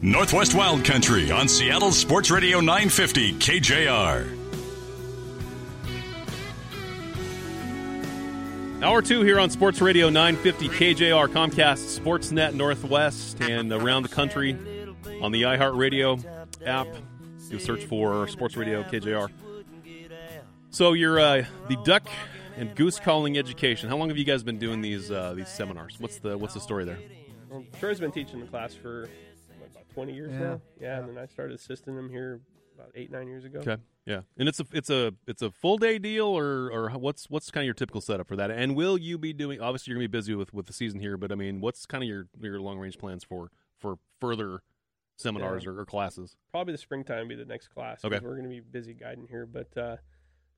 Northwest Wild Country on Seattle Sports Radio 950 KJR. Hour two here on Sports Radio 950 KJR, Comcast Sportsnet Northwest, and around the country on the iHeartRadio app. You search for Sports Radio KJR. So you're uh, the duck and goose calling education. How long have you guys been doing these uh, these seminars? What's the what's the story there? Well, Troy's been teaching the class for what, about 20 years Yeah. now. Yeah, and then I started assisting him here about eight nine years ago. Okay, yeah, and it's a it's a it's a full day deal, or or what's what's kind of your typical setup for that? And will you be doing? Obviously, you're gonna be busy with with the season here, but I mean, what's kind of your your long range plans for for further seminars Yeah. or, or classes? Probably the springtime will be the next class. Okay. we're going to be busy guiding here, but uh,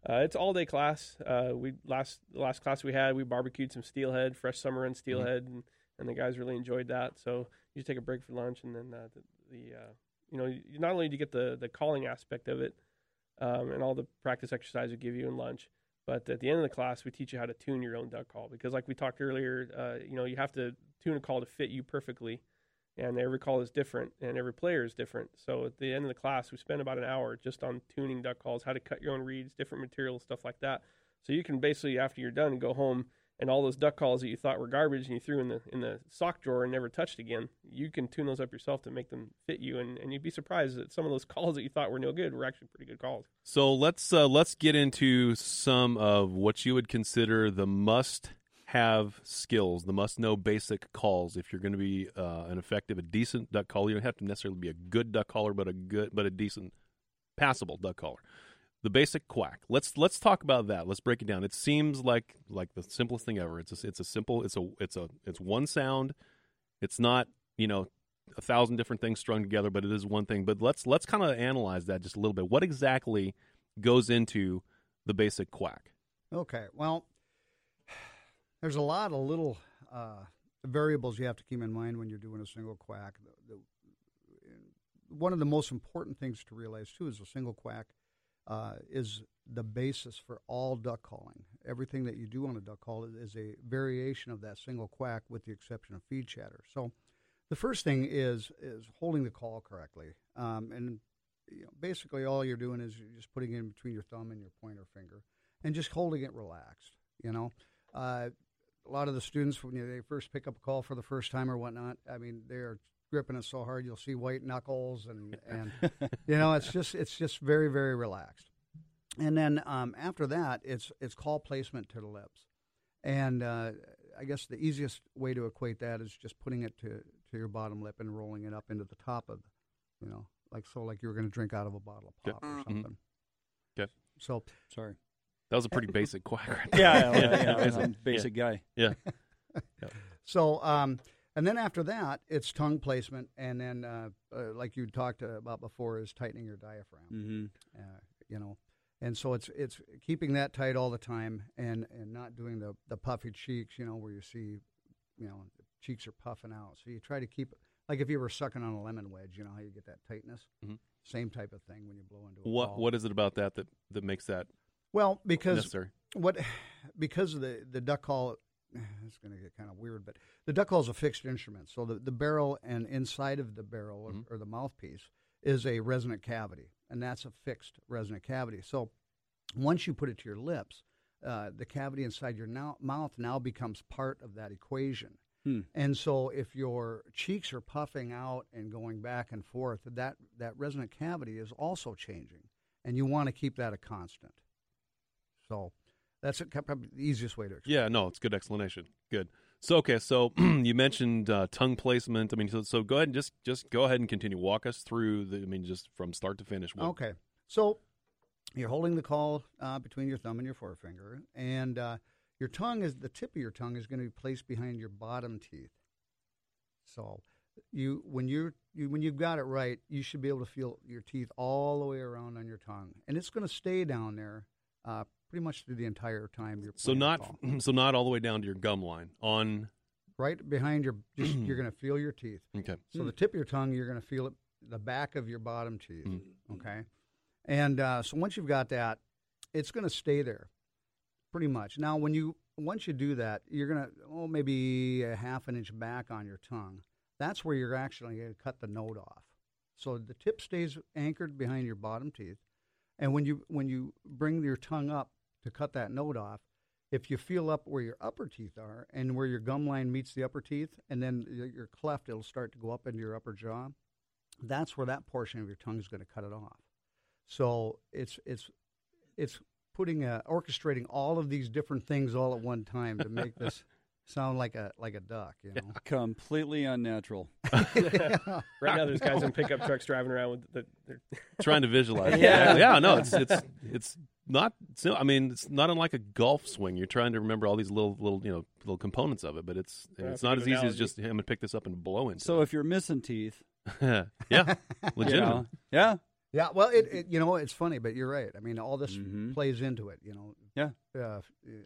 uh, it's all day class. Uh, we last the last class we had, we barbecued some steelhead, fresh summer run steelhead, and, and the guys really enjoyed that. So you take a break for lunch, and then uh, the, the uh, you know you, not only do you get the the calling aspect of it, um, and all the practice exercise we give you in lunch. But at the end of the class, we teach you how to tune your own duck call because, like we talked earlier, uh, you know you have to tune a call to fit you perfectly, and every call is different, and every player is different. So at the end of the class, we spend about an hour just on tuning duck calls, how to cut your own reeds, different materials, stuff like that. So you can basically, after you're done, go home and all those duck calls that you thought were garbage and you threw in the in the sock drawer and never touched again, you can tune those up yourself to make them fit you, and, and you'd be surprised that some of those calls that you thought were no good were actually pretty good calls. So let's uh, let's get into some of what you would consider the must have skills, the must know basic calls. If you're going to be uh, an effective, a decent duck caller, you don't have to necessarily be a good duck caller, but a good, but a decent, passable duck caller. The basic quack. Let's let's talk about that. Let's break it down. It seems like like the simplest thing ever. It's a, it's a simple. It's a it's a it's one sound. It's not you know a thousand different things strung together, but it is one thing. But let's let's kind of analyze that just a little bit. What exactly goes into the basic quack? Okay, well, there's a lot of little uh, variables you have to keep in mind when you're doing a single quack. The, the, one of the most important things to realize too is a single quack uh, is the basis for all duck calling. Everything that you do on a duck call is, a variation of that single quack, with the exception of feed chatter. So, the first thing is is holding the call correctly, um, and you know, basically all you're doing is you're just putting it in between your thumb and your pointer finger, and just holding it relaxed. You know, uh, a lot of the students when they first pick up a call for the first time or whatnot, I mean, they're gripping it so hard you'll see white knuckles and and you know it's just it's just very very relaxed. And then um, after that, it's it's call placement to the lips, and uh, I guess the easiest way to equate that is just putting it to to your bottom lip and rolling it up into the top of, you know, like so like you were going to drink out of a bottle of pop or Mhm. something. Okay. So Sorry. That was a pretty basic quack. Right Yeah, there. yeah, yeah, I'm basic. basic guy. Yeah. So, um, and then after that, it's tongue placement, and then uh, uh, like you talked about before, is tightening your diaphragm. Mm-hmm. Uh, you know, and so it's it's keeping that tight all the time, and and not doing the the puffy cheeks. You know, where you see, you know, cheeks are puffing out. So you try to keep like if you were sucking on a lemon wedge. You know how you get that tightness. Mhm. Same type of thing when you blow into a What ball. what is it about that that that makes that Well, because necessary? what because of the the duck call it's going to get kind of weird but the duck call is a fixed instrument so the, the barrel and inside of the barrel or, Mhm. or the mouthpiece is a resonant cavity and that's a fixed resonant cavity so once you put it to your lips uh, the cavity inside your now, mouth now becomes part of that equation Hmm. and so if your cheeks are puffing out and going back and forth that that resonant cavity is also changing and you want to keep that a constant so that's a, probably the easiest way to explain. Yeah, no, it's a good explanation. Good. So okay, so you mentioned uh, tongue placement. I mean, so, so go ahead and just just go ahead and continue. Walk us through the. I mean, just from start to finish. What- Okay, so you're holding the call uh, between your thumb and your forefinger, and uh, your tongue is the tip of your tongue is going to be placed behind your bottom teeth. So you when you're you, when you've got it right, you should be able to feel your teeth all the way around on your tongue, and it's going to stay down there uh, pretty much through the entire time you're. So not so not all the way down to your gum line. On right behind your. Just, you're going to feel your teeth. okay. So the tip of your tongue, you're going to feel it the back of your bottom teeth. Mm. Okay, and uh, so once you've got that, it's going to stay there, pretty much. Now, when you once you do that, you're going to oh maybe a half an inch back on your tongue. That's where you're actually going to cut the note off. So the tip stays anchored behind your bottom teeth, and when you when you bring your tongue up to cut that note off, if you feel up where your upper teeth are and where your gum line meets the upper teeth, and then your cleft, it'll start to go up into your upper jaw. That's where that portion of your tongue is going to cut it off. So it's it's it's putting a, orchestrating all of these different things all at one time to make this sound like a like a duck. You know. Completely unnatural. Right now, there's guys in pickup trucks driving around with the. They're, Trying to visualize. Yeah. yeah. No, it's it's it's not. It's, I mean, it's not unlike a golf swing. You're trying to remember all these little little you know little components of it, but it's Yeah, it's not good as easy as analogy. just I'm gonna pick this up and blow into. So if you're missing teeth, yeah, yeah, you know, yeah, Yeah, well, it, it you know it's funny, but you're right. I mean, all this Mhm. plays into it. You know, Yeah. Uh,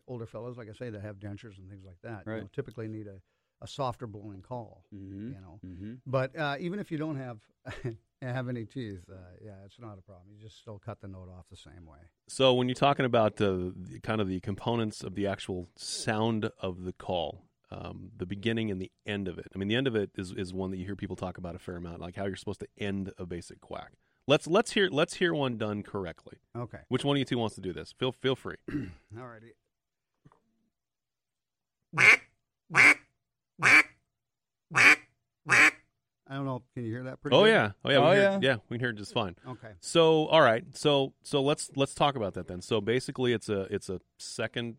older fellows, like I say, that have dentures and things like that, you know, typically need a, a softer blowing call. Mhm. You know, Mhm. but uh, even if you don't have have any teeth, uh, yeah, it's not a problem. You just still cut the note off the same way. So when you're talking about uh, the, kind of the components of the actual sound of the call, um, the beginning and the end of it. I mean, the end of it is, is one that you hear people talk about a fair amount, like how you're supposed to end a basic quack. Let's let's hear let's hear one done correctly. Okay, Which one of you two wants to do this? Feel feel free. all righty. I don't know. Can you hear that? Pretty Oh good? yeah, oh yeah, we Oh, can hear, yeah. yeah, we can hear it just fine. Okay. So all right, so so let's let's talk about that then. So basically, it's a it's a second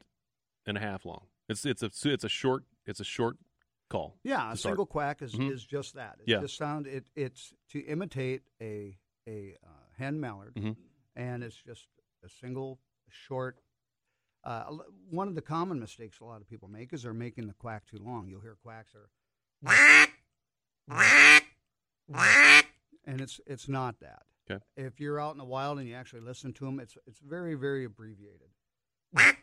and a half long. It's it's a it's a short it's a short call. Yeah, a start. single quack is, Mhm. is just that. It's Yeah. just sound. It it's to imitate a a uh, hen mallard, Mhm. and it's just a single short. Uh, one of the common mistakes a lot of people make is they're making the quack too long. You'll hear quacks are, and it's it's not that. Okay. If you're out in the wild and you actually listen to them, it's it's very very abbreviated.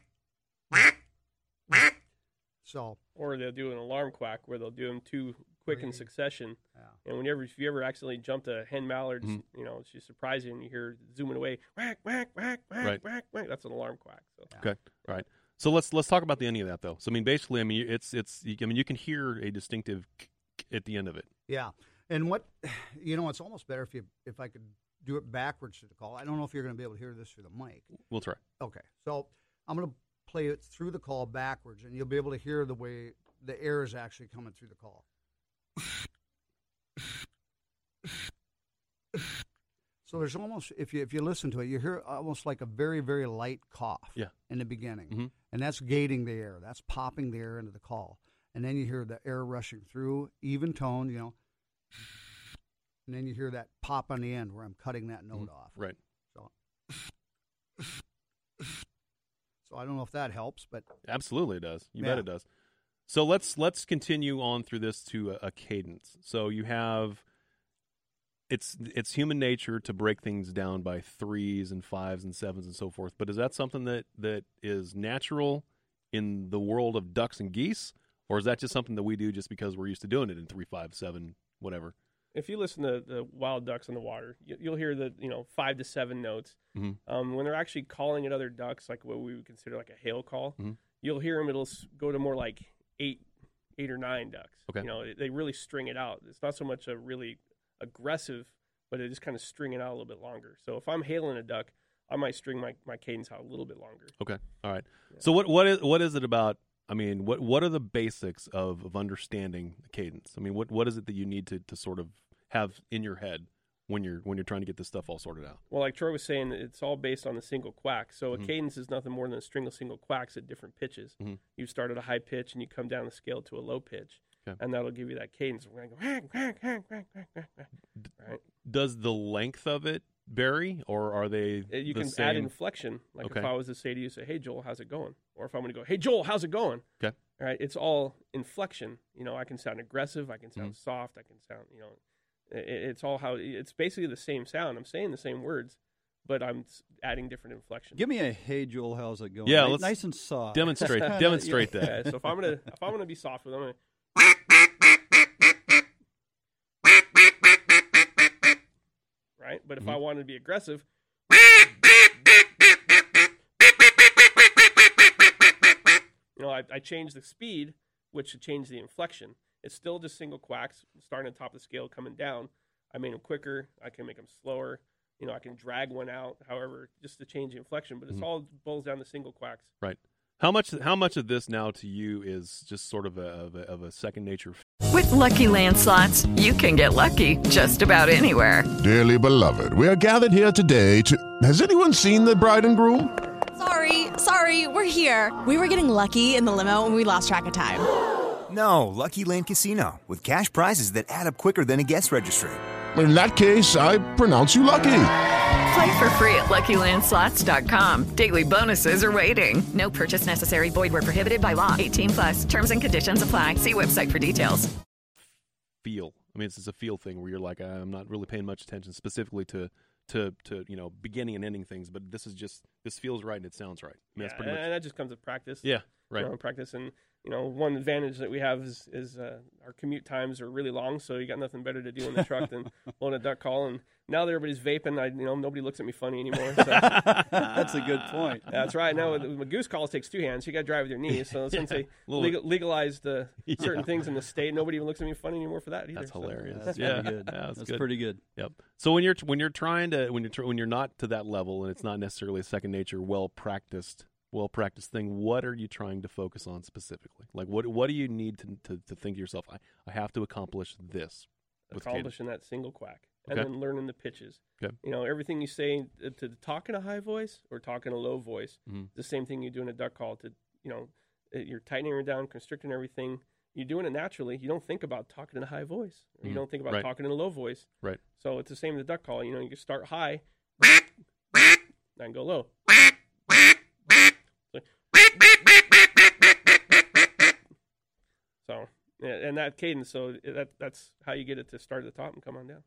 So or they'll do an alarm quack where they'll do them too quick in succession. yeah. And whenever if you ever accidentally jump a hen mallard, Mhm. you know, it's just surprising. You hear zooming away, whack whack whack whack Right. whack whack. That's an alarm quack. So Okay, all right. So let's let's talk about the ending of that though. So I mean, basically, I mean, it's it's I mean, you can hear a distinctive at the end of it. Yeah, and what you know, it's almost better if you if I could do it backwards to the call. I don't know if you're going to be able to hear this through the mic. We'll try. Okay, so I'm going to play it through the call backwards, and you'll be able to hear the way the air is actually coming through the call. So there's almost if you if you listen to it, you hear almost like a very very light cough. Yeah. In the beginning, Mhm. and that's gating the air. That's popping the air into the call, and then you hear the air rushing through, even tone. You know, and then you hear that pop on the end where I'm cutting that note off. Right. So, so I don't know if that helps, but Absolutely, it does. You Yeah. bet it does. So let's let's continue on through this to a, a cadence. So you have it's it's human nature to break things down by threes and fives and sevens and so forth. But is that something that that is natural in the world of ducks and geese, or is that just something that we do just because we're used to doing it in three, five, seven, whatever? if you listen to the wild ducks in the water, you, you'll hear the you know five to seven notes. Mhm. Um, when they're actually calling at other ducks, like what we would consider like a hail call, Mhm. you'll hear them. It'll go to more like eight, eight or nine ducks. Okay. You know, they really string it out. It's not so much a really aggressive, but it just kind of string it out a little bit longer. So if I'm hailing a duck, I might string my, my cadence out a little bit longer. Okay. All right. So what what is what is it about? I mean, what what are the basics of, of understanding the cadence? I mean, what what is it that you need to, to sort of have in your head when you're when you're trying to get this stuff all sorted out? Well, like Troy was saying, it's all based on the single quack. So Mhm. a cadence is nothing more than a string of single quacks at different pitches. Mhm. You start at a high pitch and you come down the scale to a low pitch, Okay. and that'll give you that cadence. We're go whack, whack, whack. Right? Does the length of it vary, or are they Uh, You the can same? add inflection. Like Okay. if I was to say to you, say, "Hey Joel, how's it going?" Or or if I'm going to go, "Hey Joel, how's it going?" Okay. All right, it's all inflection. You know, I can sound aggressive, I can sound Mm-hmm. soft, I can sound, you know, it, it's all how it's basically the same sound. I'm saying the same words, but I'm adding different inflections. Give me a hey Joel, how's it going? Yeah, Ni- let's nice and soft. Demonstrate demonstrate yeah. that. Yeah, so if I'm gonna if I'm gonna be soft with them, I'm gonna, right. But if I mm-hmm. wanted to be aggressive, you know, I, I change the speed, which should change the inflection. It's still just single quacks, starting at the top of the scale, coming down. I made them quicker. I can make them slower. You know, I can drag one out. However, just to change the inflection, but it's mm-hmm. all boils down to single quacks. Right. How much how much of this now to you is just sort of a of a, of a second nature? With Lucky Land slots, you can get lucky just about anywhere. Dearly beloved, we are gathered here today to. Has anyone seen the bride and groom? Sorry, sorry, we're here. We were getting lucky in the limo and we lost track of time. No, Lucky Land Casino, with cash prizes that add up quicker than a guest registry. In that case, I pronounce you lucky. Play for free at LuckyLandSlots.com. Daily bonuses are waiting. No purchase necessary. Void where prohibited by law. 18 plus. Terms and conditions apply. See website for details. Feel. I mean, it's just a feel thing where you're like, I'm not really paying much attention specifically to to to you know beginning and ending things, but this is just this feels right and it sounds right. I mean, that's Yeah, pretty and, much. and that just comes with practice. Yeah. Right. You know, practice, and you know, one advantage that we have is, is uh, our commute times are really long, so you got nothing better to do in the truck than blowing a duck call. And now that everybody's vaping, I you know nobody looks at me funny anymore. So That's a good point. that's right. Now, with, with goose calls takes two hands. You got to drive with your knees. So since they Little- legal, legalized uh, certain Yeah. things in the state, nobody even looks at me funny anymore for that either. That's So- hilarious. That's yeah, pretty good. Yeah, that's, That's good. pretty good. Yep. So when you're when you're trying to when you're tr- when you're not to that level and it's not necessarily a second nature, well practiced, well practiced thing, what are you trying to focus on specifically? Like what what do you need to to, to think to yourself? I, I have to accomplish this. with accomplishing that single quack and Okay. then learning the pitches. Okay. You know, everything you say uh, to talk in a high voice or talk in a low voice, Mhm. the same thing you do in a duck call. To you know, uh, you're tightening it down, constricting everything. You're doing it naturally. You don't think about talking in a high voice. Or you Mhm. don't think about Right. talking in a low voice. Right. So it's the same with the duck call. You know, you can start high, then go low. So, yeah, and that cadence, so that that's how you get it to start at the top and come on down.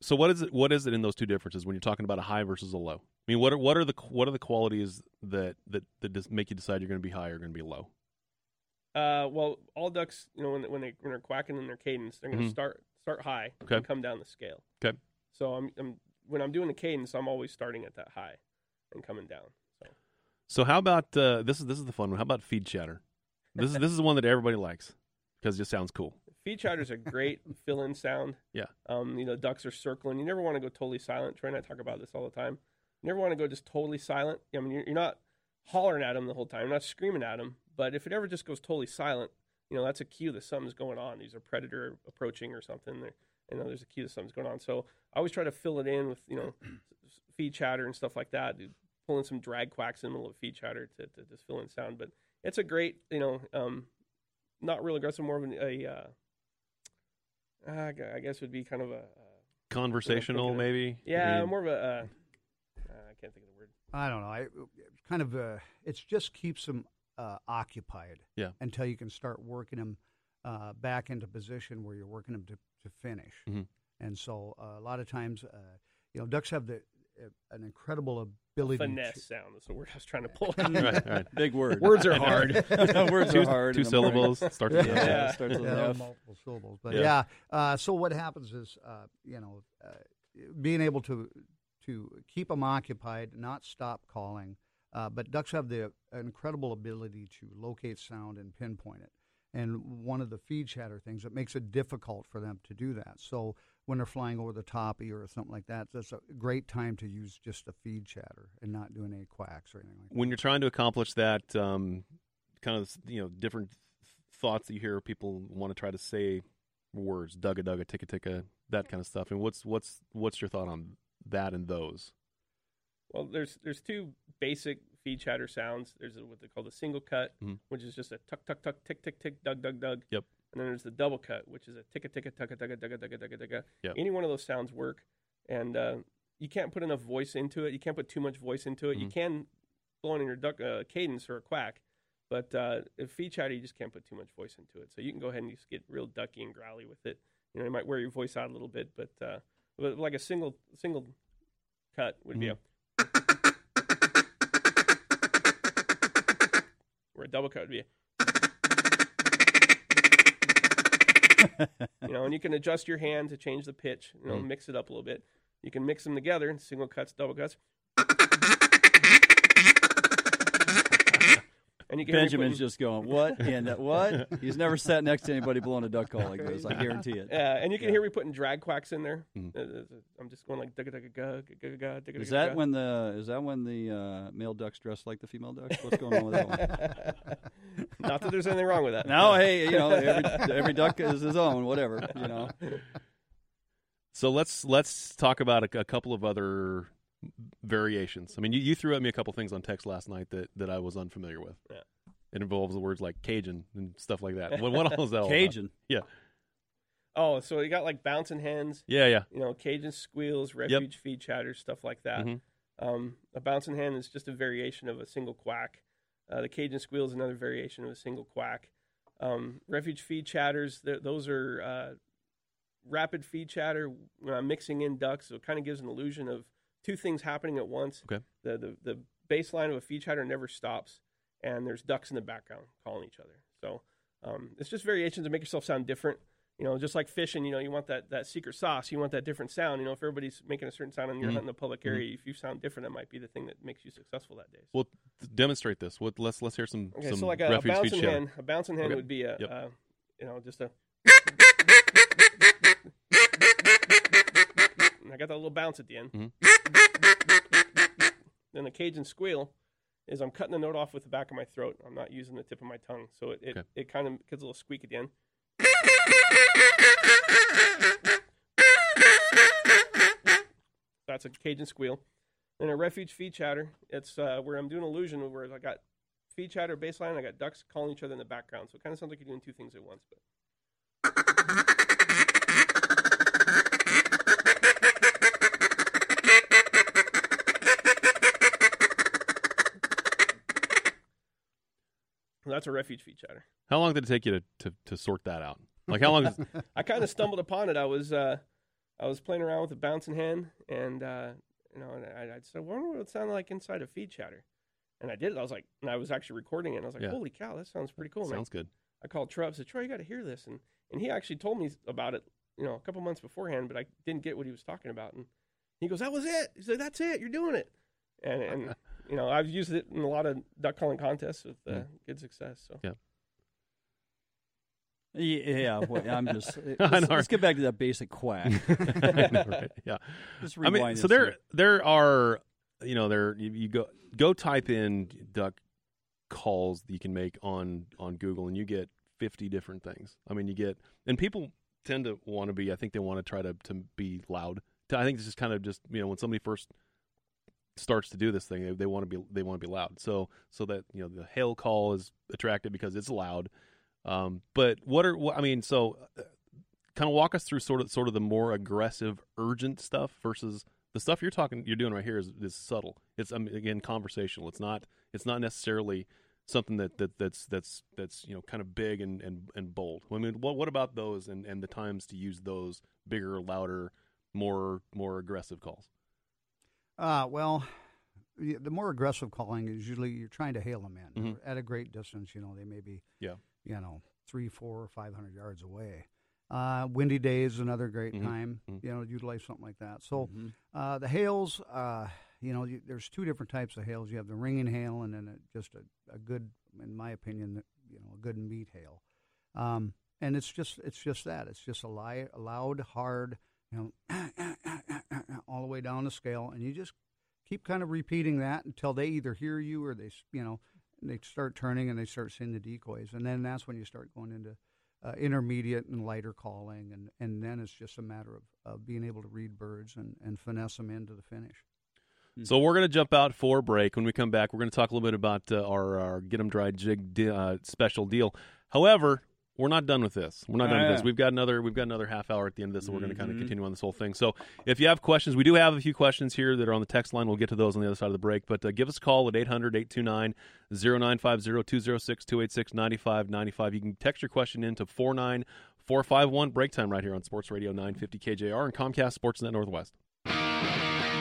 So what is it? What is it in those two differences when you're talking about a high versus a low? I mean, what are what are the what are the qualities that that that make you decide you're going to be high or going to be low? Uh, well, all ducks, you know, when, when they when they're quacking in their cadence, they're going to Mhm. start start high Okay. and come down the scale. Okay. So I'm, I'm when I'm doing the cadence, I'm always starting at that high and coming down. So So how about uh, this is this is the fun one. How about feed chatter? This is this is the one that everybody likes because it just sounds cool. Feed chatter's a great fill-in sound. Yeah. Um, you know, ducks are circling. You never want to go totally silent. Troy and I talk about this all the time. You never want to go just totally silent. I mean, you're, you're not hollering at them the whole time. You're not screaming at them. But if it ever just goes totally silent, you know, that's a cue that something's going on. These are predator approaching or something. They're, you know, there's a cue that something's going on. So I always try to fill it in with, you know, feed chatter and stuff like that. Pulling some drag quacks in the middle of feed chatter to, to just fill in sound. But it's a great, you know, um, not real aggressive, more of an, a, uh, uh, I guess would be kind of a, uh, Conversational, of. maybe. yeah, I mean, more of a, uh, uh, I can't think of the word. I don't know. I kind of uh, it just keeps them uh, occupied. Yeah. Until you can start working them uh, back into position where you're working them to, to finish. Mhm. And so uh, a lot of times, uh, you know, ducks have the an incredible ability. To finesse To, sound. That's the word I was trying to pull. out. right, right. Big word. Words are hard. Words Two- are hard. two in the morning. syllables, starts with yeah, an F. starts with yeah, multiple syllables. But Yeah. yeah. uh, so what happens is, uh, you know, uh, being able to to keep them occupied, not stop calling. Uh, but ducks have the incredible ability to locate sound and pinpoint it. And one of the feed chatter things that makes it difficult for them to do that. So when they're flying over the top of you or something like that, that's a great time to use just a feed chatter and not doing any quacks or anything like that. when you're trying to accomplish that um, kind of you know different thoughts that you hear people want to try to say words dugga dugga ticka ticka that kind of stuff and what's what's what's your thought on that and those Well, there's there's two basic feed chatter sounds. There's what they call the single cut, Mhm. which is just a tuck tuck tuck tick tick tick dug dug dug. Yep. And then there's the double cut, which is a ticka ticka tucka tucka tucka tucka tucka tucka. Yep. Any one of those sounds work, and uh, you can't put enough voice into it. You can't put too much voice into it. You Mhm. can blowing in your duck uh, cadence or a quack. But uh, if feed chatter, you just can't put too much voice into it. So you can go ahead and just get real ducky and growly with it. You know, you might wear your voice out a little bit, but uh, but like a single single cut would be a or a double cut would be a you know, and you can adjust your hand to change the pitch, you know, Mm. mix it up a little bit. You can mix them together, single cuts, double cuts. And you can Benjamin's just going, what and that what? He's never sat next to anybody blowing a duck call like this. I guarantee it. Yeah, and you can hear me putting drag quacks in there. Mhm. Uh, uh, I'm just going like dugga dugga gug gugga gug dugga Is that when the is that when the uh, male ducks dress like the female ducks? What's going on with that one? Not that there's anything wrong with that. No, hey, you know, every every duck is his own, whatever, you know. So let's let's talk about a, a couple of other variations. I mean, you, you threw at me a couple things on text last night that, that I was unfamiliar with. Yeah. It involves the words like Cajun and stuff like that. What, what all is that? all about? Cajun. Yeah. Oh, so you got like bouncing hens. Yeah, yeah. You know, Cajun squeals, refuge feed chatters, stuff like that. Mhm. Um, a bouncing hen is just a variation of a single quack. Uh, the Cajun squeal is another variation of a single quack. Um, refuge feed chatters, th- those are uh, rapid feed chatter uh, mixing in ducks. So it kind of gives an illusion of two things happening at once. Okay. The, the, the baseline of a feed chatter never stops, and there's ducks in the background calling each other. So um, it's just variations to make yourself sound different. You know, just like fishing, you know, you want that, that secret sauce. You want that different sound. You know, if everybody's making a certain sound and you're Mhm. hunting a public Mhm. area, if you sound different, that might be the thing that makes you successful that day. Well, th- demonstrate this. What? Let's let's hear some Okay, some so like a, a bouncing hen, a bouncing hen Okay. would be a, Yep. uh, you know, just a. And I got that little bounce at the end. Mhm. Then the Cajun squeal is I'm cutting the note off with the back of my throat. I'm not using the tip of my tongue, so it it, Okay. it kind of gets a little squeak at the end. That's a Cajun squeal. Then a refuge feed chatter. It's uh, where I'm doing illusion where I got feed chatter baseline. I got ducks calling each other in the background. So it kind of sounds like you're doing two things at once. But that's a refuge feed chatter. How long did it take you to, to, to sort that out? Like how long? Is, I kind of stumbled upon it. I was uh, I was playing around with a bouncing hen, and uh, you know, and I, I said, I wonder what it sounded like inside a feed chatter. And I did it. I was like, and I was actually recording it. And I was like, Yeah. holy cow, that sounds pretty cool. And I- sounds good. I called Troy up said, Troy, you got to hear this. And, and he actually told me about it, you know, a couple months beforehand, but I didn't get what he was talking about. And he goes, that was it. He said, that's it. You're doing it. And, and you know, I've used it in a lot of duck calling contests with uh, Yeah. good success. So Yeah. Yeah, well, I'm just. Let's, let's get back to that basic quack. Know, right? Yeah. Just I mean, rewind so there here. there are you know there you, you go go type in duck calls that you can make on on Google and you get 50 different things. I mean, you get and people tend to want to be I think they want to try to to be loud. I think this is kind of just, you know, when somebody first starts to do this thing, they, they want to be they want to be loud. So so that, you know, the hail call is attractive because it's loud. Um, but what are what, I mean, so uh, kind of walk us through sort of sort of the more aggressive, urgent stuff versus the stuff you're talking you're doing right here is, is subtle. It's I mean, again conversational. It's not it's not necessarily something that, that that's that's that's you know kind of big and, and, and bold. I mean, what what about those and, and the times to use those bigger, louder, more more aggressive calls? Uh, well, the more aggressive calling is usually you're trying to hail them in Mhm. at a great distance. You know, they may be, Yeah. you know, three, four, or five hundred yards away. Uh, windy days is another great Mhm. time. Mhm. You know, to utilize something like that. So, Mhm. uh, the hails, uh, you know, you, there's two different types of hails. You have the ringing hail, and then a, just a, a good, in my opinion, you know, a good meat hail. Um, and it's just it's just that. It's just a, li- a loud, hard, you know, all the way down the scale, and you just keep kind of repeating that until they either hear you or they, you know, they start turning and they start seeing the decoys, and then that's when you start going into uh, intermediate and lighter calling, and, and then it's just a matter of, of being able to read birds and, and finesse them into the finish. So we're going to jump out for a break. When we come back, we're going to talk a little bit about uh, our, our Get 'em Dry Jig di- uh, special deal. However, we're not done with this. We're not done with this. Ah. We've got another we've got another half hour at the end of this, so we're going to kind of Mhm. continue on this whole thing. So if you have questions, we do have a few questions here that are on the text line. We'll get to those on the other side of the break. But uh, give us a call at 800-829-0950-206-286-9595. You can text your question into 49451 break time right here on Sports Radio 950 KJR and Comcast Sportsnet Northwest.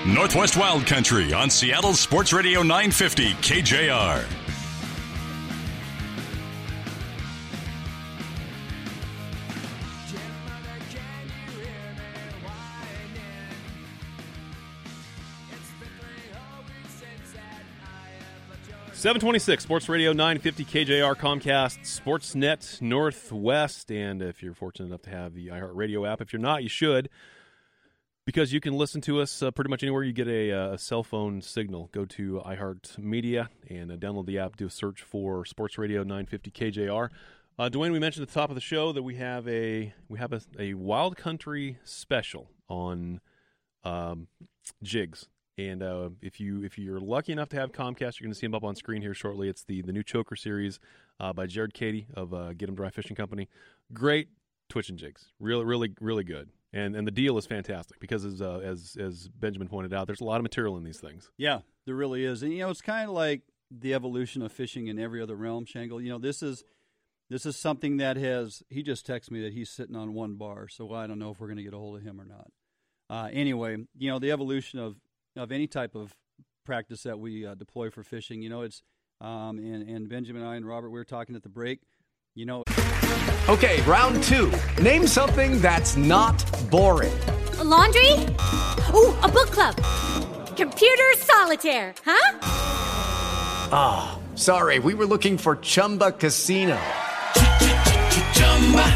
Northwest Wild Country on Seattle Sports Radio 950 KJR. Seven twenty six Sports Radio nine fifty KJR Comcast Sportsnet Northwest, and if you're fortunate enough to have the iHeartRadio app, if you're not, you should, because you can listen to us uh, pretty much anywhere you get a, uh, a cell phone signal. Go to iHeartMedia and uh, download the app. Do a search for Sports Radio nine fifty KJR. Uh, Duane, we mentioned at the top of the show that we have a we have a, a Wild Country special on um, jigs. And uh, if you if you're lucky enough to have Comcast, you're going to see them up on screen here shortly. It's the the new Choker series uh, by Jared Cady of uh, Get 'em Dry Fishing Company. Great twitch and jigs, really really really good. And and the deal is fantastic because as uh, as as Benjamin pointed out, there's a lot of material in these things. Yeah, there really is, and you know, it's kind of like the evolution of fishing in every other realm. Shangle, you know, this is this is something that has. He just texted me that he's sitting on one bar, so I don't know if we're going to get a hold of him or not. Uh, anyway, you know, the evolution of of any type of practice that we uh, deploy for fishing, you know, it's um, and and Benjamin and I and Robert we were talking at the break. You know, Okay, round two. Name something that's not boring. A laundry? Ooh, a book club. Computer solitaire, huh? Ah, sorry, we were looking for Chumba Casino.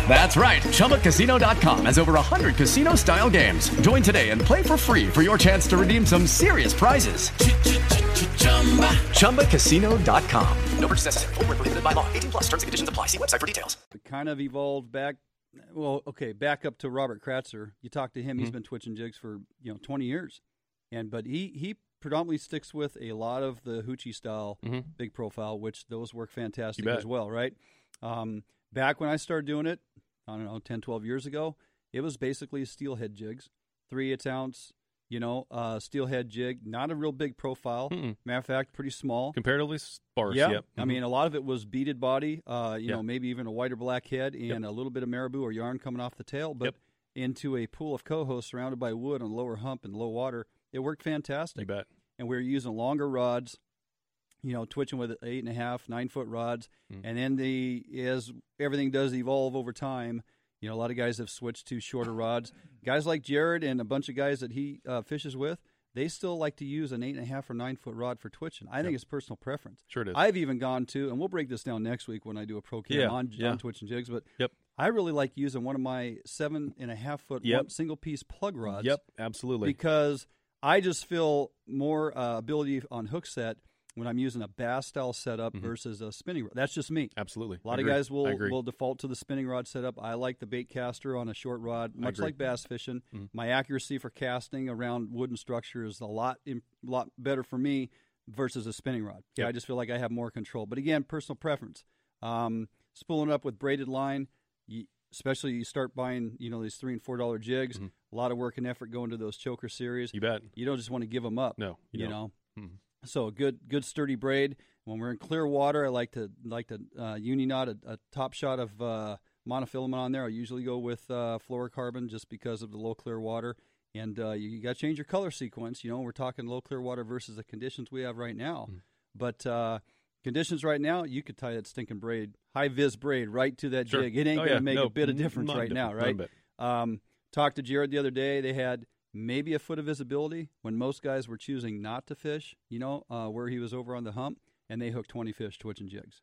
That's right. ChumbaCasino.com has over 100 casino style games. Join today and play for free for your chance to redeem some serious prizes. Chumba. ChumbaCasino.com. No purchase necessary. Where prohibited by law. 18 plus terms and conditions apply. See website for details. it kind of evolved back. Well, okay, back up to Robert Kratzer. You talk to him; he's Mhm. been twitching jigs for you know twenty years, and but he he predominantly sticks with a lot of the hoochie style Mhm. big profile, which those work fantastic as well, right? Um, back when I started doing it, I don't know, 10, 12 years ago, it was basically steelhead jigs, three eighths ounce, you know, uh, steelhead jig, not a real big profile. Mm-mm. Matter of fact, pretty small. Comparatively sparse. Yeah, Yep. I Mhm. mean, a lot of it was beaded body, uh, you Yeah. know, maybe even a white or black head and Yep. a little bit of marabou or yarn coming off the tail, but Yep. into a pool of coho surrounded by wood on lower hump and low water. It worked fantastic. you bet. And we were using longer rods, you know, twitching with eight and a half, nine foot rods. Mm. And then the as everything does evolve over time, you know, a lot of guys have switched to shorter rods. Guys like Jared and a bunch of guys that he uh, fishes with, they still like to use an eight and a half or nine foot rod for twitching. I think it's personal preference. Sure it is. I've even gone to, and we'll break this down next week when I do a pro cam Yeah, on, yeah. on Twitch and jigs. But Yep. I really like using one of my seven and a half foot Yep. one, single piece plug rods. Yep. Absolutely. Because I just feel more uh, ability on hook set when I'm using a bass style setup Mhm. versus a spinning rod. That's just me. Absolutely. A lot of guys will will default to the spinning rod setup. I like the bait caster on a short rod, much like bass fishing. Mhm. My accuracy for casting around wooden structure is a lot im- lot better for me versus a spinning rod. Yeah, Yep. I just feel like I have more control. But again, personal preference. Um, spooling up with braided line, you, especially you start buying you know these three and four dollar jigs. Mhm. A lot of work and effort going to those choker series. You bet. You don't just want to give them up. No, you you, don't. know. Mhm. So a good, good sturdy braid. When we're in clear water, I like to like to uh, uni knot a, a top shot of uh, monofilament on there. I usually go with uh, fluorocarbon just because of the low clear water. And uh, you, got to change your color sequence. You know, we're talking low clear water versus the conditions we have right now. Mm. But uh, conditions right now, you could tie that stinking braid, high vis braid, right to that Sure. jig. It ain't Oh, going to yeah. make No, a bit of difference right now, different. Right? Um, talked to Jared the other day. They had maybe a foot of visibility when most guys were choosing not to fish, you know, uh, where he was over on the hump, and they hooked 20 fish twitching jigs.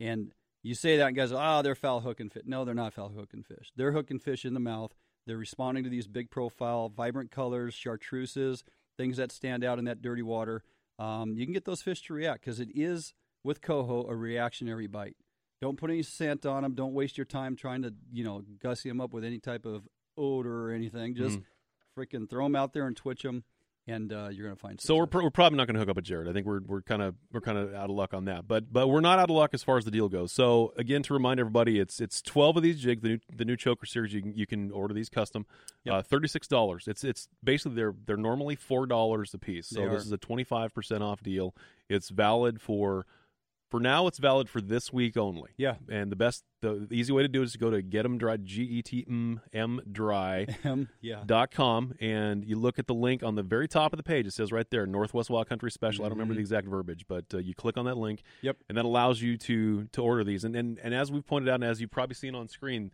And you say that, and guys, oh, they're foul hooking fish. No, they're not foul hooking fish. They're hooking fish in the mouth. They're responding to these big profile, vibrant colors, chartreuses, things that stand out in that dirty water. Um, you can get those fish to react because it is, with coho, a reactionary bite. Don't put any scent on them. Don't waste your time trying to, you know, gussy them up with any type of odor or anything. Just Mhm. Freaking throw them out there and twitch them. and uh, you're going to find. So we're, pr- we're probably not going to hook up with Jared. I think we're we're kind of we're kind of out of luck on that. But but we're not out of luck as far as the deal goes. So again, to remind everybody, it's it's twelve of these jigs. The new the new choker series. You can you can order these custom. Yep. Uh, Thirty six dollars. It's it's basically they're they're normally four dollars a piece. So They this are. is a twenty five percent off deal. It's valid for. For now, it's valid for this week only. Yeah. and the best, the, the easy way to do it is to go to get 'em dry, G E T M M dry yeah. dot com and you look at the link on the very top of the page. It says right there, Northwest Wild Country Special. I don't remember Mhm. the exact verbiage, but uh, you click on that link. Yep. And that allows you to to order these. And and, and as we've pointed out, and as you've probably seen on screen,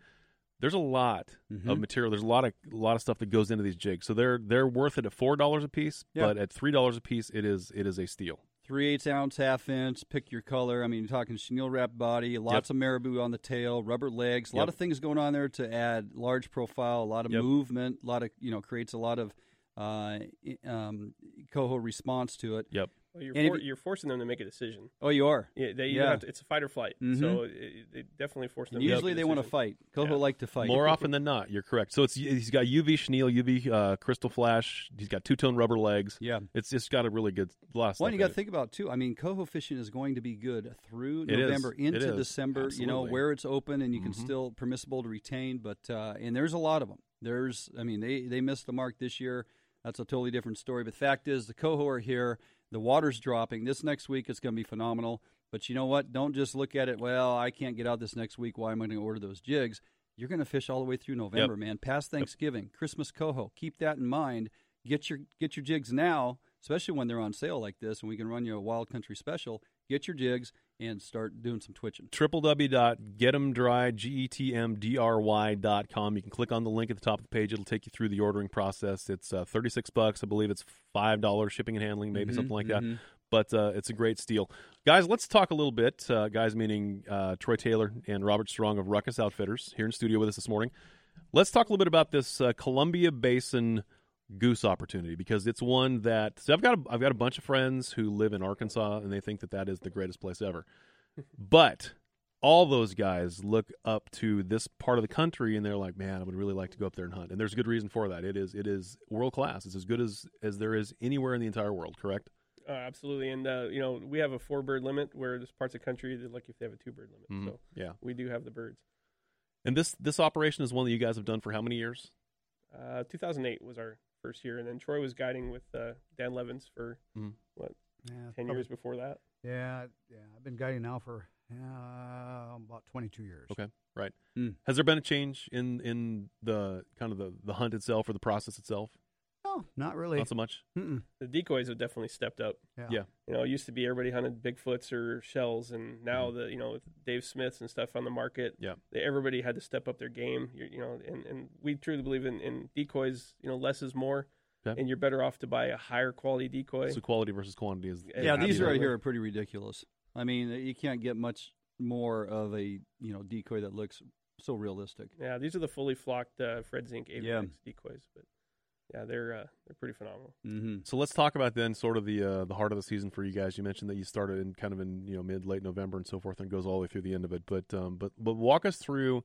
there's a lot Mhm. of material. There's a lot of a lot of stuff that goes into these jigs. So they're they're worth it at four dollars a piece, Yeah. but at three dollars a piece, it is it is a steal. Three eighths ounce, half inch. Pick your color. I mean, you're talking chenille wrap body, lots of marabou on the tail, rubber legs, a lot Yep. of things going on there to add large profile, a lot of Yep. movement, a lot of you know creates a lot of uh, um, coho response to it. Yep. Well, you're, for, you- you're forcing them to make a decision. Oh, you are. Yeah, they Yeah. Have to, it's a fight or flight. Mhm. So it, it definitely force them. And to make usually a they want to fight. Coho Yeah. like to fight. More often than not, you're correct. So it's he's got UV chenille, UV uh, crystal flash. He's got two tone rubber legs. Yeah. It's just got a really good lot of stuff. One you got to think about too. I mean, coho fishing is going to be good through It is. November It into is. December. You know where it's open and you can Mhm. still permissible to retain, but uh, and there's a lot of them. There's, I mean, they they missed the mark this year. That's a totally different story. But fact is, the coho are here. The water's dropping. This next week it's going to be phenomenal. But you know what? Don't just look at it. Well, I can't get out this next week. Why am I going to order those jigs? You're going to fish all the way through November, man. Past Thanksgiving, Christmas coho. Keep that in mind. Get your get your jigs now, especially when they're on sale like this, and we can run you a wild country special. Get your jigs and start doing some twitching. com. You can click on the link at the top of the page. It'll take you through the ordering process. It's uh, 36 bucks. I believe it's $5 shipping and handling, maybe Mhm, something like that. mhm. But uh, it's a great steal. Guys, let's talk a little bit. Uh, guys, meaning uh, Troy Taylor and Robert Strong of Ruckus Outfitters here in studio with us this morning. Let's talk a little bit about this uh, Columbia Basin goose opportunity because it's one that so I've got a, I've got a bunch of friends who live in Arkansas and they think that that is the greatest place ever. But all those guys look up to this part of the country and they're like, "Man, I would really like to go up there and hunt." And there's a good reason for that. It is it is world class. It's as good as as there is anywhere in the entire world. Correct? Uh, absolutely, and uh, you know we have a four bird limit where there's parts of the country that like if they have a two bird limit. Mhm. So Yeah. we do have the birds. And this this operation is one that you guys have done for how many years? Uh, 2008 was our first year, and then Troy was guiding with uh, Dan Levins for Mhm. what Yeah, ten probably- years before that. Yeah, yeah. I've been guiding now for uh, about 22 years. Okay, right. Mm. Has there been a change in in the kind of the the hunt itself or the process itself? No, not really. Not so much. Mm-mm. The decoys have definitely stepped up. Yeah. Yeah. You know, it used to be everybody hunted bigfoots or shells, and now Mm-hmm. the you know with Dave Smiths and stuff on the market, Yeah. they, everybody had to step up their game. You, you know, and, and we truly believe in, in decoys. You know, less is more, Okay. and you're better off to buy a higher quality decoy. So quality versus quantity is Yeah, Yeah, these right here are pretty ridiculous. I mean, you can't get much more of a you know decoy that looks so realistic. Yeah, these are the fully flocked uh, Fred Zink Avian-X Yeah. decoys, but yeah, they're uh, they're pretty phenomenal. Mm-hmm. So let's talk about then sort of the uh, the heart of the season for you guys. You mentioned that you started in kind of in you know mid late November and so forth, and goes all the way through the end of it. But um, but but walk us through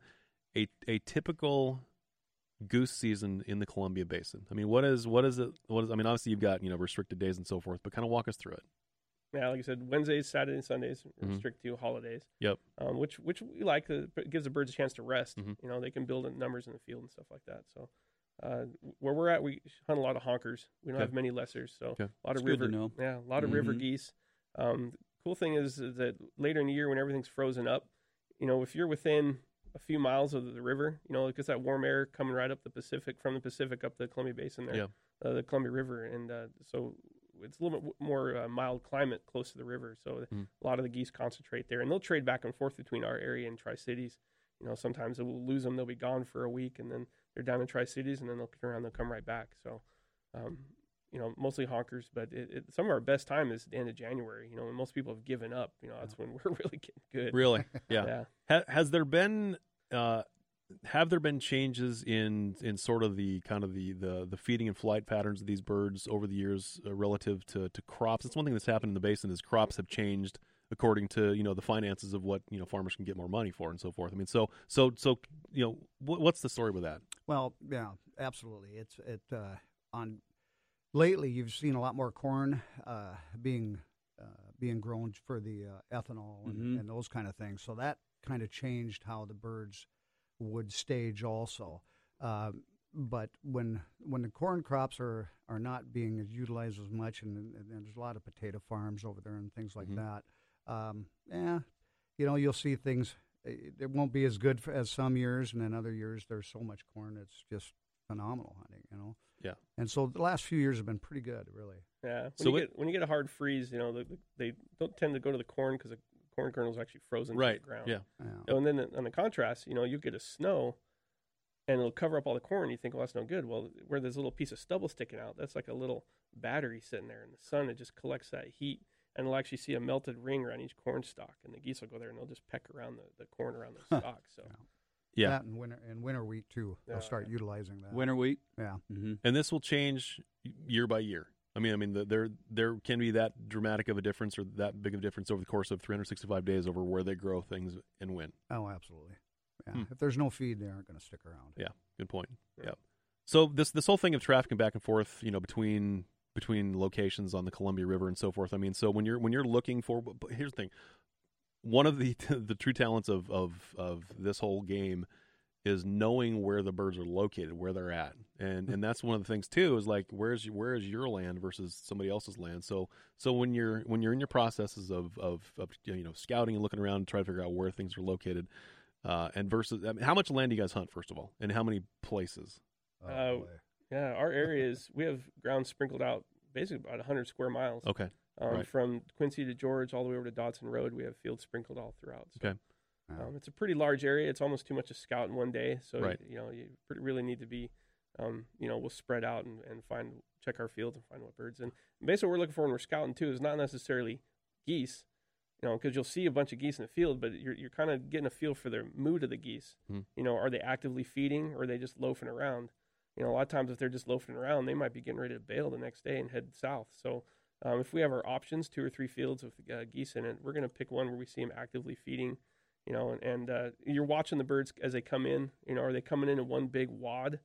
a a typical goose season in the Columbia Basin. I mean, what is what is it? What is I mean, obviously you've got you know restricted days and so forth, but kind of walk us through it. Yeah, like I said, Wednesdays, Saturdays, Sundays Mhm. restrict to holidays. Yep. Um, which which we like. uh, It gives the birds a chance to rest. Mhm. You know, they can build in numbers in the field and stuff like that. So. Uh, where we're at, we hunt a lot of honkers. We don't Okay. have many lessers, so Okay. a lot That's of river. know. Yeah, a lot of river Mhm. geese. Um, cool thing is, is that later in the year when everything's frozen up, you know, if you're within a few miles of the river, you know, because that warm air coming right up the Pacific from the Pacific up the Columbia Basin there, Yeah. uh, the Columbia River, and uh, so it's a little bit more uh, mild climate close to the river. So Mm. a lot of the geese concentrate there, and they'll trade back and forth between our area and Tri Cities. You know, sometimes we'll lose them; they'll be gone for a week, and then they're down in Tri Cities, and then they'll turn around, they'll come right back. So, um, you know, mostly honkers, but it, it, some of our best time is the end of January. You know, when most people have given up. You know, that's when we're really getting good. Really? Yeah. Yeah. Ha- has there been uh, have there been changes in in sort of the kind of the the, the feeding and flight patterns of these birds over the years uh, relative to, to crops? That's one thing that's happened in the basin is crops have changed according to you know the finances of what you know farmers can get more money for and so forth. I mean, so so so you know what, what's the story with that? Well, yeah, absolutely. It's it uh, on lately you've seen a lot more corn uh, being uh, being grown for the uh, ethanol and, Mhm. and those kind of things. So that kind of changed how the birds would stage also. Um, but when when the corn crops are, are not being utilized as much, and, and there's a lot of potato farms over there and things like Mhm. that, um, yeah, you know, you'll see things. It it won't be as good for, as some years, and then other years there's so much corn, it's just phenomenal hunting. You know. Yeah. And so the last few years have been pretty good, really. Yeah. When So you what- get when you get a hard freeze, you know the, the, they don't tend to go to the corn because the corn kernel's actually frozen to Right, the ground. yeah. Yeah. And then on the contrast, you know, you get a snow, and it'll cover up all the corn. You think, well, that's no good. Well, where there's a little piece of stubble sticking out, that's like a little battery sitting there in the sun. It just collects that heat, and they'll actually see a melted ring around each corn stalk. And the geese will go there and they'll just peck around the, the corn around the stalk. So Yeah. That and winter and winter wheat too. They'll Yeah, start utilizing that. Winter wheat. Yeah. Mm-hmm. and this will change year by year. I mean, I mean, the, there there can be that dramatic of a difference or that big of a difference over the course of 365 days over where they grow things and when. Oh, absolutely. Yeah. Hmm. If there's no feed, they aren't going to stick around. Yeah, good point. Yeah. So this this whole thing of trafficking back and forth, you know, between between locations on the Columbia River and so forth. I mean, so when you're when you're looking for, but but here's the thing: one of the the true talents of of of this whole game is knowing where the birds are located, where they're at, and and that's one of the things too. Is like where's where is your land versus somebody else's land. So so when you're when you're in your processes of of, of you know scouting and looking around and trying to figure out where things are located, uh, and versus I mean, how much land do you guys hunt first of all, and how many places? Oh, Uh, boy. Yeah, our area is we have ground sprinkled out basically about 100 square miles. Okay, Um, right. From Quincy to George, all the way over to Dodson Road, we have fields sprinkled all throughout. So, Okay. Yeah. Um, it's a pretty large area. It's almost too much to scout in one day. So Right. you, know you pretty, really need to be, um, you know, we'll spread out and, and find check our fields and find what birds. And basically, what we're looking for when we're scouting too is not necessarily geese, you know, because you'll see a bunch of geese in the field, but you're you're kind of getting a feel for the mood of the geese. Hmm. You know, are they actively feeding or are they just loafing around? You know, a lot of times if they're just loafing around, they might be getting ready to bail the next day and head south. So um, if we have our options, two or three fields with uh, geese in it, we're going to pick one where we see them actively feeding. You know, and, and uh, you're watching the birds as they come in. You know, are they coming in in one big wad?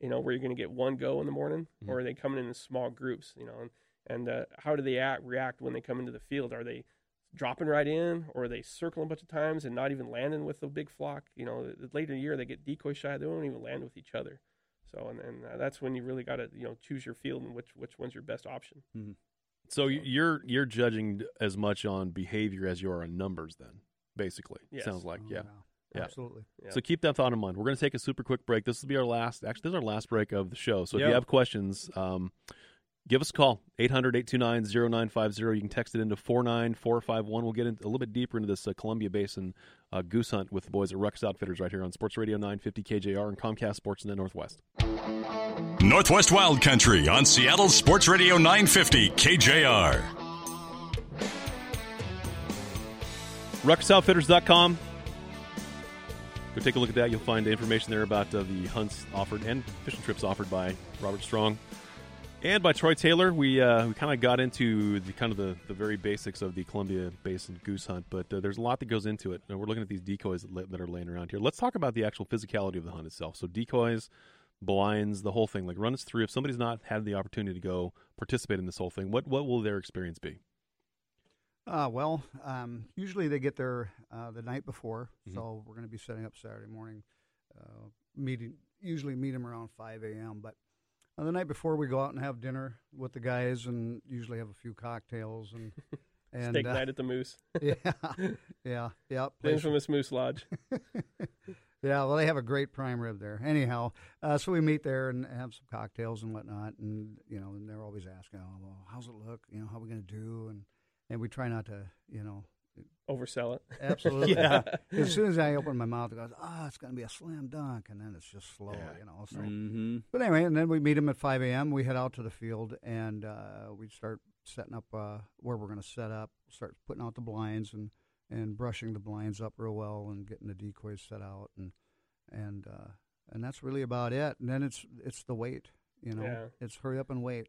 You know, where you're going to get one go in the morning, Mhm. or are they coming in in small groups? You know, and and uh, how do they act, react when they come into the field? Are they dropping right in, or are they circling a bunch of times and not even landing with the big flock? You know, later in the year they get decoy shy; they won't even land with each other. So, and, and uh, that's when you really got to you know choose your field and which which one's your best option. So y- you're you're judging as much on behavior as you are on numbers, then basically. Yes. Sounds like Oh, yeah. Yeah. Absolutely. Yeah. So keep that thought in mind. We're going to take a super quick break. This will be our last. Actually, this is our last break of the show. So if you have questions, um, give us a call 800-829-0950. You can text it into four nine four five one. We'll get in, a little bit deeper into this uh, Columbia Basin uh, goose hunt with the boys at Ruckus Outfitters right here on Sports Radio 950 KJR and Comcast Sports in the Northwest. Northwest Wild Country on Seattle Sports Radio 950 KJR. RuckusOutfitters.com. Go take a look at that. You'll find information there about uh, the hunts offered and fishing trips offered by Robert Strong and by Troy Taylor. We uh, we kind of got into the kind of the, the very basics of the Columbia Basin goose hunt, but uh, there's a lot that goes into it. And we're looking at these decoys that, are laying around here. Let's talk about the actual physicality of the hunt itself. So decoys, blinds, the whole thing. Like run us through. If somebody's not had the opportunity to go participate in this whole thing, what what will their experience be? Uh, well, um, usually they get there uh, the night before, Mhm. so we're going to be setting up Saturday morning. Uh, meeting usually meet them around five a.m. But uh, the night before, we go out and have dinner with the guys, and usually have a few cocktails and and Steak uh, night at the Moose. yeah, yeah, yeah. The infamous Moose Lodge. yeah, well, they have a great prime rib there. Anyhow, uh, so we meet there and have some cocktails and whatnot, and you know, and they're always asking, "Oh, well, how's it look? You know, how are we going to do?" And and we try not to, you know, Oversell it. absolutely. Yeah. As soon as I open my mouth, it goes, "Ah, it's going to be a slam dunk," and then it's just slow, Yeah. you know. So, Mm-hmm. but anyway, and then we meet him at 5 a.m. We head out to the field and uh, we start setting up uh, where we're going to set up. Start putting out the blinds and, and brushing the blinds up real well and getting the decoys set out and and uh, and that's really about it. And then it's it's the wait, you know. Yeah. It's hurry up and wait.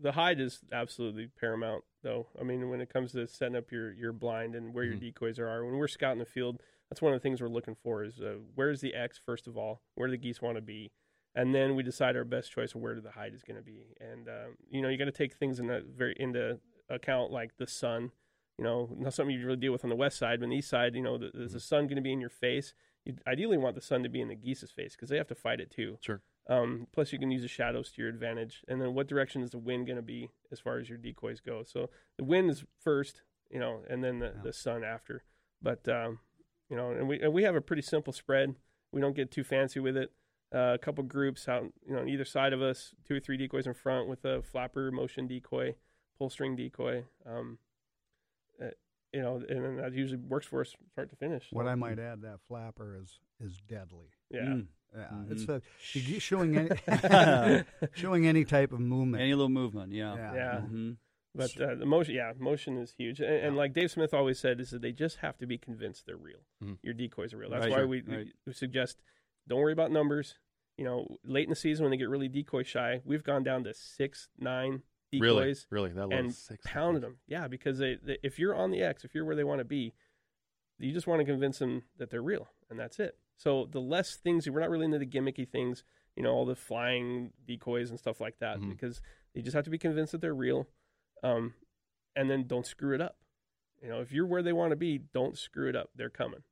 The hide is absolutely paramount though i mean when it comes to setting up your, your blind and where your decoys are when we're scouting the field that's one of the things we're looking for is uh, where's the x first of all where do the geese want to be and then we decide our best choice of where the hide is going to be. And um, you know, you got to take things in a very into account like the sun. You know, not something you really deal with on the west side, but on the east side, you know, the, is the sun going to be in your face? You ideally want the sun to be in the geese's face because they have to fight it too. Sure. Um, plus, you can use the shadows to your advantage. And then, what direction is the wind going to be as far as your decoys go? So the wind is first, you know, and then the, the sun after. But um, you know, and we and we have a pretty simple spread. We don't get too fancy with it. Uh, a couple groups out, you know, on either side of us, two or three decoys in front with a flapper motion decoy, pull string decoy. Um, uh, you know, and then that usually works for us start to finish. What I might add, that flapper is is deadly. Yeah. Mm. Yeah, Mhm. it's a showing any showing any type of movement. Any little movement, yeah. Yeah. Yeah. Mhm. But uh, the motion, yeah, motion is huge. And, and like Dave Smith always said, is that they just have to be convinced they're real. Mhm. Your decoys are real. That's Right. why Sure. we, we- Right. we suggest don't worry about numbers. You know, late in the season when they get really decoy shy, we've gone down to six, nine decoys Really? That and six pounded them. Yeah, because they, they, if you're on the X, if you're where they want to be, you just want to convince them that they're real, and that's it. So the less things we're not really into the gimmicky things, you know, all the flying decoys and stuff like that, Mhm. because you just have to be convinced that they're real, um, and then don't screw it up. You know, if you're where they want to be, don't screw it up. They're coming.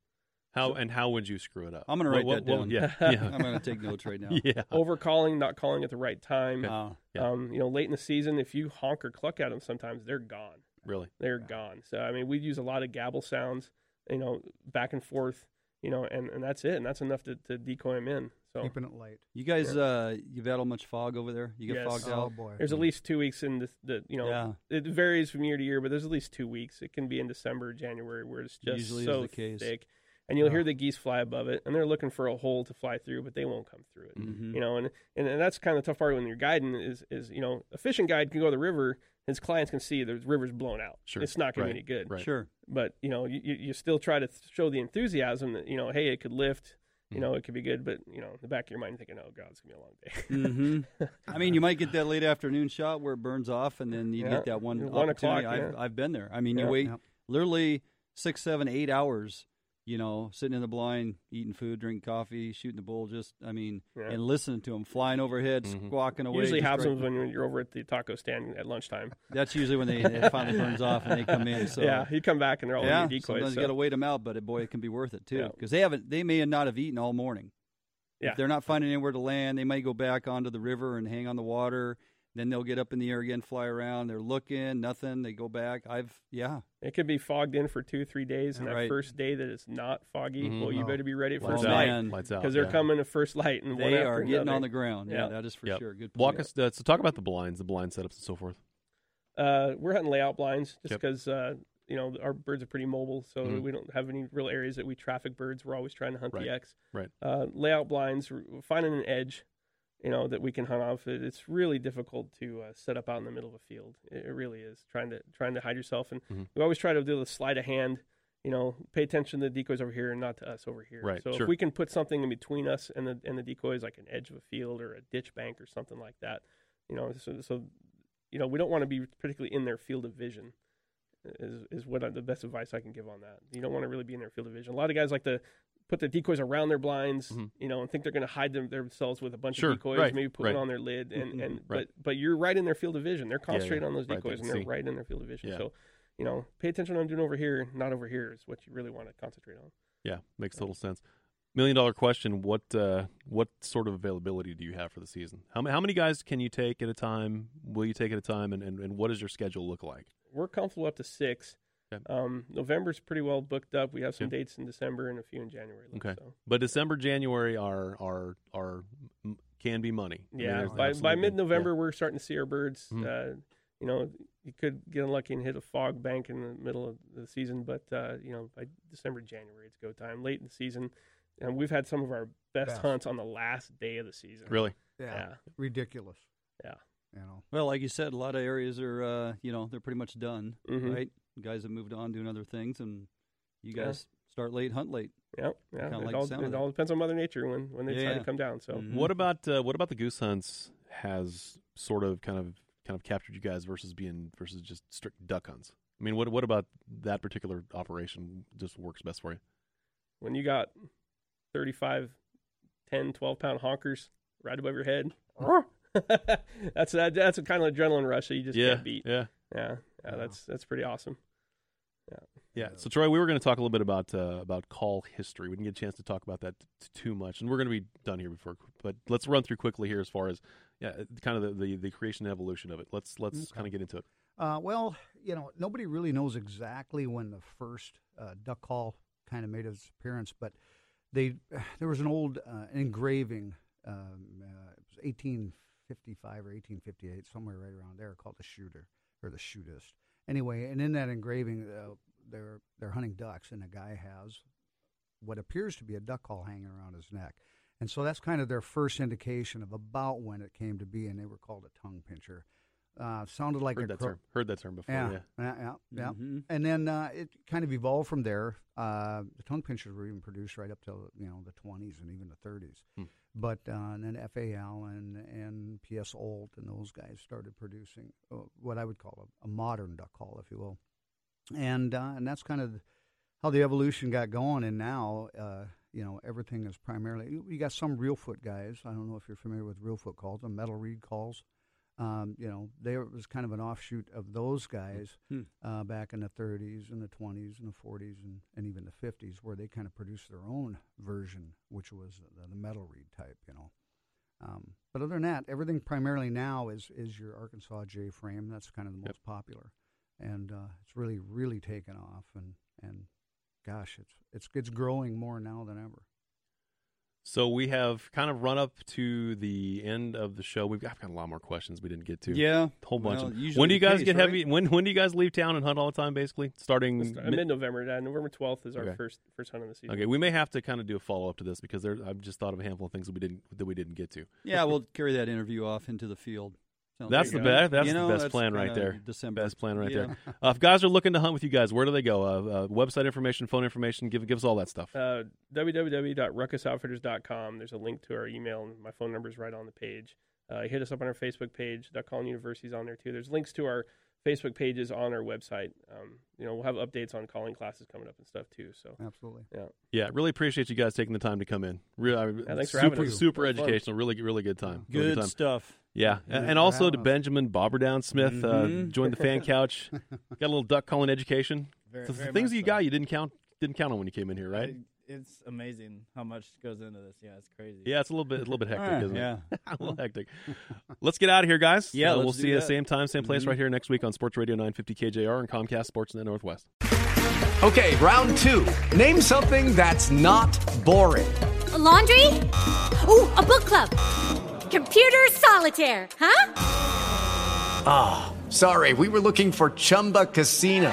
How and how would you screw it up? I'm gonna write what- that what- down. Yeah, yeah. I'm gonna take notes right now. Yeah. Over calling, not calling at the right time. Ah. Yeah. Um, you know, late in the season, if you honk or cluck at them, sometimes they're gone. Really? they're gone. So I mean, we use a lot of gabble sounds, you know, back and forth, you know, and, and that's it, and that's enough to, to decoy them in. So Keeping it light. You guys, uh, you battle much fog over there? You get Yes. fogged Oh out? boy. there's at least two weeks in the, the you know, Yeah. it varies from year to year, but there's at least two weeks. It can be in December, January, where it's just Usually so the case. thick, and you'll hear the geese fly above it, and they're looking for a hole to fly through, but they won't come through it. Mhm. You know, and, and and that's kind of the tough part when you're guiding is is you know a fishing guide can go to the river, his clients can see the river's blown out. Sure. it's not going Right. to be any good. Right. Sure. but you know you, you you still try to th- show the enthusiasm that you know hey it could lift you Mhm. know it could be good but you know in the back of your mind you're thinking oh god it's gonna be a long day hmm I mean, you might get that late afternoon shot where it burns off, and then you Yeah. get that one One opportunity. o'clock, I've, yeah. I've been there. I mean, Yeah. you wait Yep. literally six, seven, eight hours. You know, sitting in the blind, eating food, drinking coffee, shooting the bull. Just, I mean, Yeah. and listening to them flying overhead, Mhm. squawking away. usually just happens right- when you're over at the taco stand at lunchtime That's usually when they it finally burns off and they come in. So yeah you come back and they're all yeah, in your decoys sometimes so- you got to wait them out, but boy, it can be worth it too Yeah. because they haven't. They may not have eaten all morning. Yeah. If they're not finding anywhere to land, they might go back onto the river and hang on the water. Then they'll get up in the air again, fly around. They're looking, nothing. They go back. I've yeah. it could be fogged in for two three days and that Right. first day that it's not foggy Mhm. well you Oh. better be ready at Lights first light Man. Lights out. because they're yeah. coming to first light and one They after are getting another. on the ground. Yeah, Yeah. that is for Yep. sure. Good. Point. Walk us. Uh, so talk about the blinds, the blind setups, and so forth. Uh, we're hunting layout blinds just Yep. because uh, you know our birds are pretty mobile, so Mhm. we don't have any real areas that we traffic birds. We're always trying to hunt Right. the X. Right. Uh, layout blinds, we're finding an edge, you know, that we can hunt off. It, it's really difficult to uh, set up out in the middle of a field. It, it really is trying to trying to hide yourself, and Mhm. we always try to do the sleight of hand. You know, pay attention to the decoys over here and not to us over here. Right, So sure. if we can put something in between us and the and the decoys, like an edge of a field or a ditch bank or something like that, you know, so so you know, we don't want to be particularly in their field of vision. Is is what I, the best advice I can give on that. You don't want to really be in their field of vision. A lot of guys like to put the decoys around their blinds, Mhm. you know, and think they're going to hide them themselves with a bunch Sure, of decoys, right, maybe put right. one on their lid, and and Right. but but you're right in their field of vision. They're yeah, concentrating on those decoys, and they're see. right in their field of vision. Yeah. So, you know, pay attention to what I'm doing over here, not over here, is what you really want to concentrate on. Yeah, makes total sense. Million dollar question: What uh, what sort of availability do you have for the season? How how many guys can you take at a time? Will you take at a time? And, and, and what does your schedule look like? We're comfortable up to six. Okay. Um, November's pretty well booked up. We have some Okay. dates in December and a few in January. left, Okay, So. but December, January are are are can be money. I mean, Yeah, by by mid November we're starting to see our birds. Mhm. Uh, you know, you could get unlucky and hit a fog bank in the middle of the season, but uh, you know, by December, January it's go time. Late in the season, and we've had some of our best Best. hunts on the last day of the season. Really? Yeah, Yeah. ridiculous. Yeah. You know, Well, like you said, a lot of areas are, uh, you know, they're pretty much done, Mhm. right? Guys have moved on doing other things, and you Yeah. guys start late, hunt late. Yep. Yeah. It, like all, it it. all depends on Mother Nature when when they Yeah, decide yeah. to come down. So Mhm. What about uh, what about the goose hunts? Has sort of kind of kind of captured you guys versus being versus just strict duck hunts. I mean, what what about that particular operation just works best for you? when you got 35, 10, 12 pound honkers right above your head. that's that, that's a kind of adrenaline rush that you just Yeah, can't beat. yeah. yeah, yeah. That's that's pretty awesome. Yeah. So Troy, we were going to talk a little bit about uh, about call history. We didn't get a chance to talk about that t- too much, and we're going to be done here before. But let's run through quickly here as far as yeah, kind of the the, the creation and evolution of it. Let's let's Okay. kind of get into it. Uh, well, you know, nobody really knows exactly when the first uh, duck call kind of made its appearance, but they there was an old uh, engraving, um, uh, it was 1855 or 1858, somewhere right around there, called the Shooter or the Shootist. Anyway, and in that engraving, uh, they're they're hunting ducks, and a guy has what appears to be a duck call hanging around his neck. And so that's kind of their first indication of about when it came to be, and they were called a tongue pincher. Uh, sounded like Heard a that cro- term. Heard that term before. Yeah, Yeah. yeah, yeah. yeah. Mhm. And then uh, it kind of evolved from there. Uh, the tongue pinchers were even produced right up till you know the 20s and even the 30s. Hmm. But uh, and then FAL and and PS Olt and those guys started producing uh, what I would call a, a modern duck call, if you will. And uh, and that's kind of how the evolution got going. And now, uh, you know, everything is primarily you, you got some Reelfoot guys. I don't know if you're familiar with Reelfoot calls, the metal reed calls. Um, you know, they was kind of an offshoot of those guys Hmm. uh, back in the 30s and the 20s and the 40s and, and even the 50s, where they kind of produced their own version, which was the, the metal reed type. You know, um, but other than that, everything primarily now is is your Arkansas J frame. That's kind of the most popular, and uh, it's really really taken off. And and gosh, it's it's it's growing more now than ever. So we have kind of run up to the end of the show. We've got, I've got a lot more questions we didn't get to. Yeah. a whole bunch Well, of. them. When do you guys case, get right? heavy? When when do you guys leave town and hunt all the time? Basically, starting It's, uh, mid- mid-November. Uh, November 12th is our Okay. first first hunt of the season. Okay, we may have to kind of do a follow up to this because there, I've just thought of a handful of things that we didn't that we didn't get to. Yeah, we'll carry that interview off into the field. Sounds That's like the best. That's you know, the best that's plan right there. December. Best plan right Yeah. there. Uh, if guys are looking to hunt with you guys, where do they go? Uh, uh, website information, phone information. Give give us all that stuff. Uh, www.ruckusoutfitters.com. There's a link to our email, and my phone number is right on the page. Uh, hit us up on our Facebook page. Duck Calling University's on there too. There's links to our Facebook pages on our website. Um, you know, we'll have updates on calling classes coming up and stuff too. So Absolutely. yeah. Yeah, really appreciate you guys taking the time to come in. Really, Yeah, thanks for super, having us. super It was fun. educational. Really, really good time. Really Good time. stuff. Yeah, Thanks and also to us. Benjamin Bobberdown Smith uh, Mhm. joined the fan couch. Got a little duck calling education. Very- So the very things much you so. got, you didn't count didn't count on when you came in here, right? I- it's amazing how much goes into this. Yeah, it's crazy. Yeah, it's a little bit, a little bit hectic, isn't it? yeah. it? a little hectic. Let's get out of here, guys. Yeah, Uh, we'll let's see do you that. same time, same place, Mhm. right here next week on Sports Radio 950 KJR and Comcast Sportsnet Northwest. Okay, round two. Name something that's not boring. A laundry? Ooh, a book club. Computer solitaire, huh? Ah, sorry, we were looking for Chumba Casino.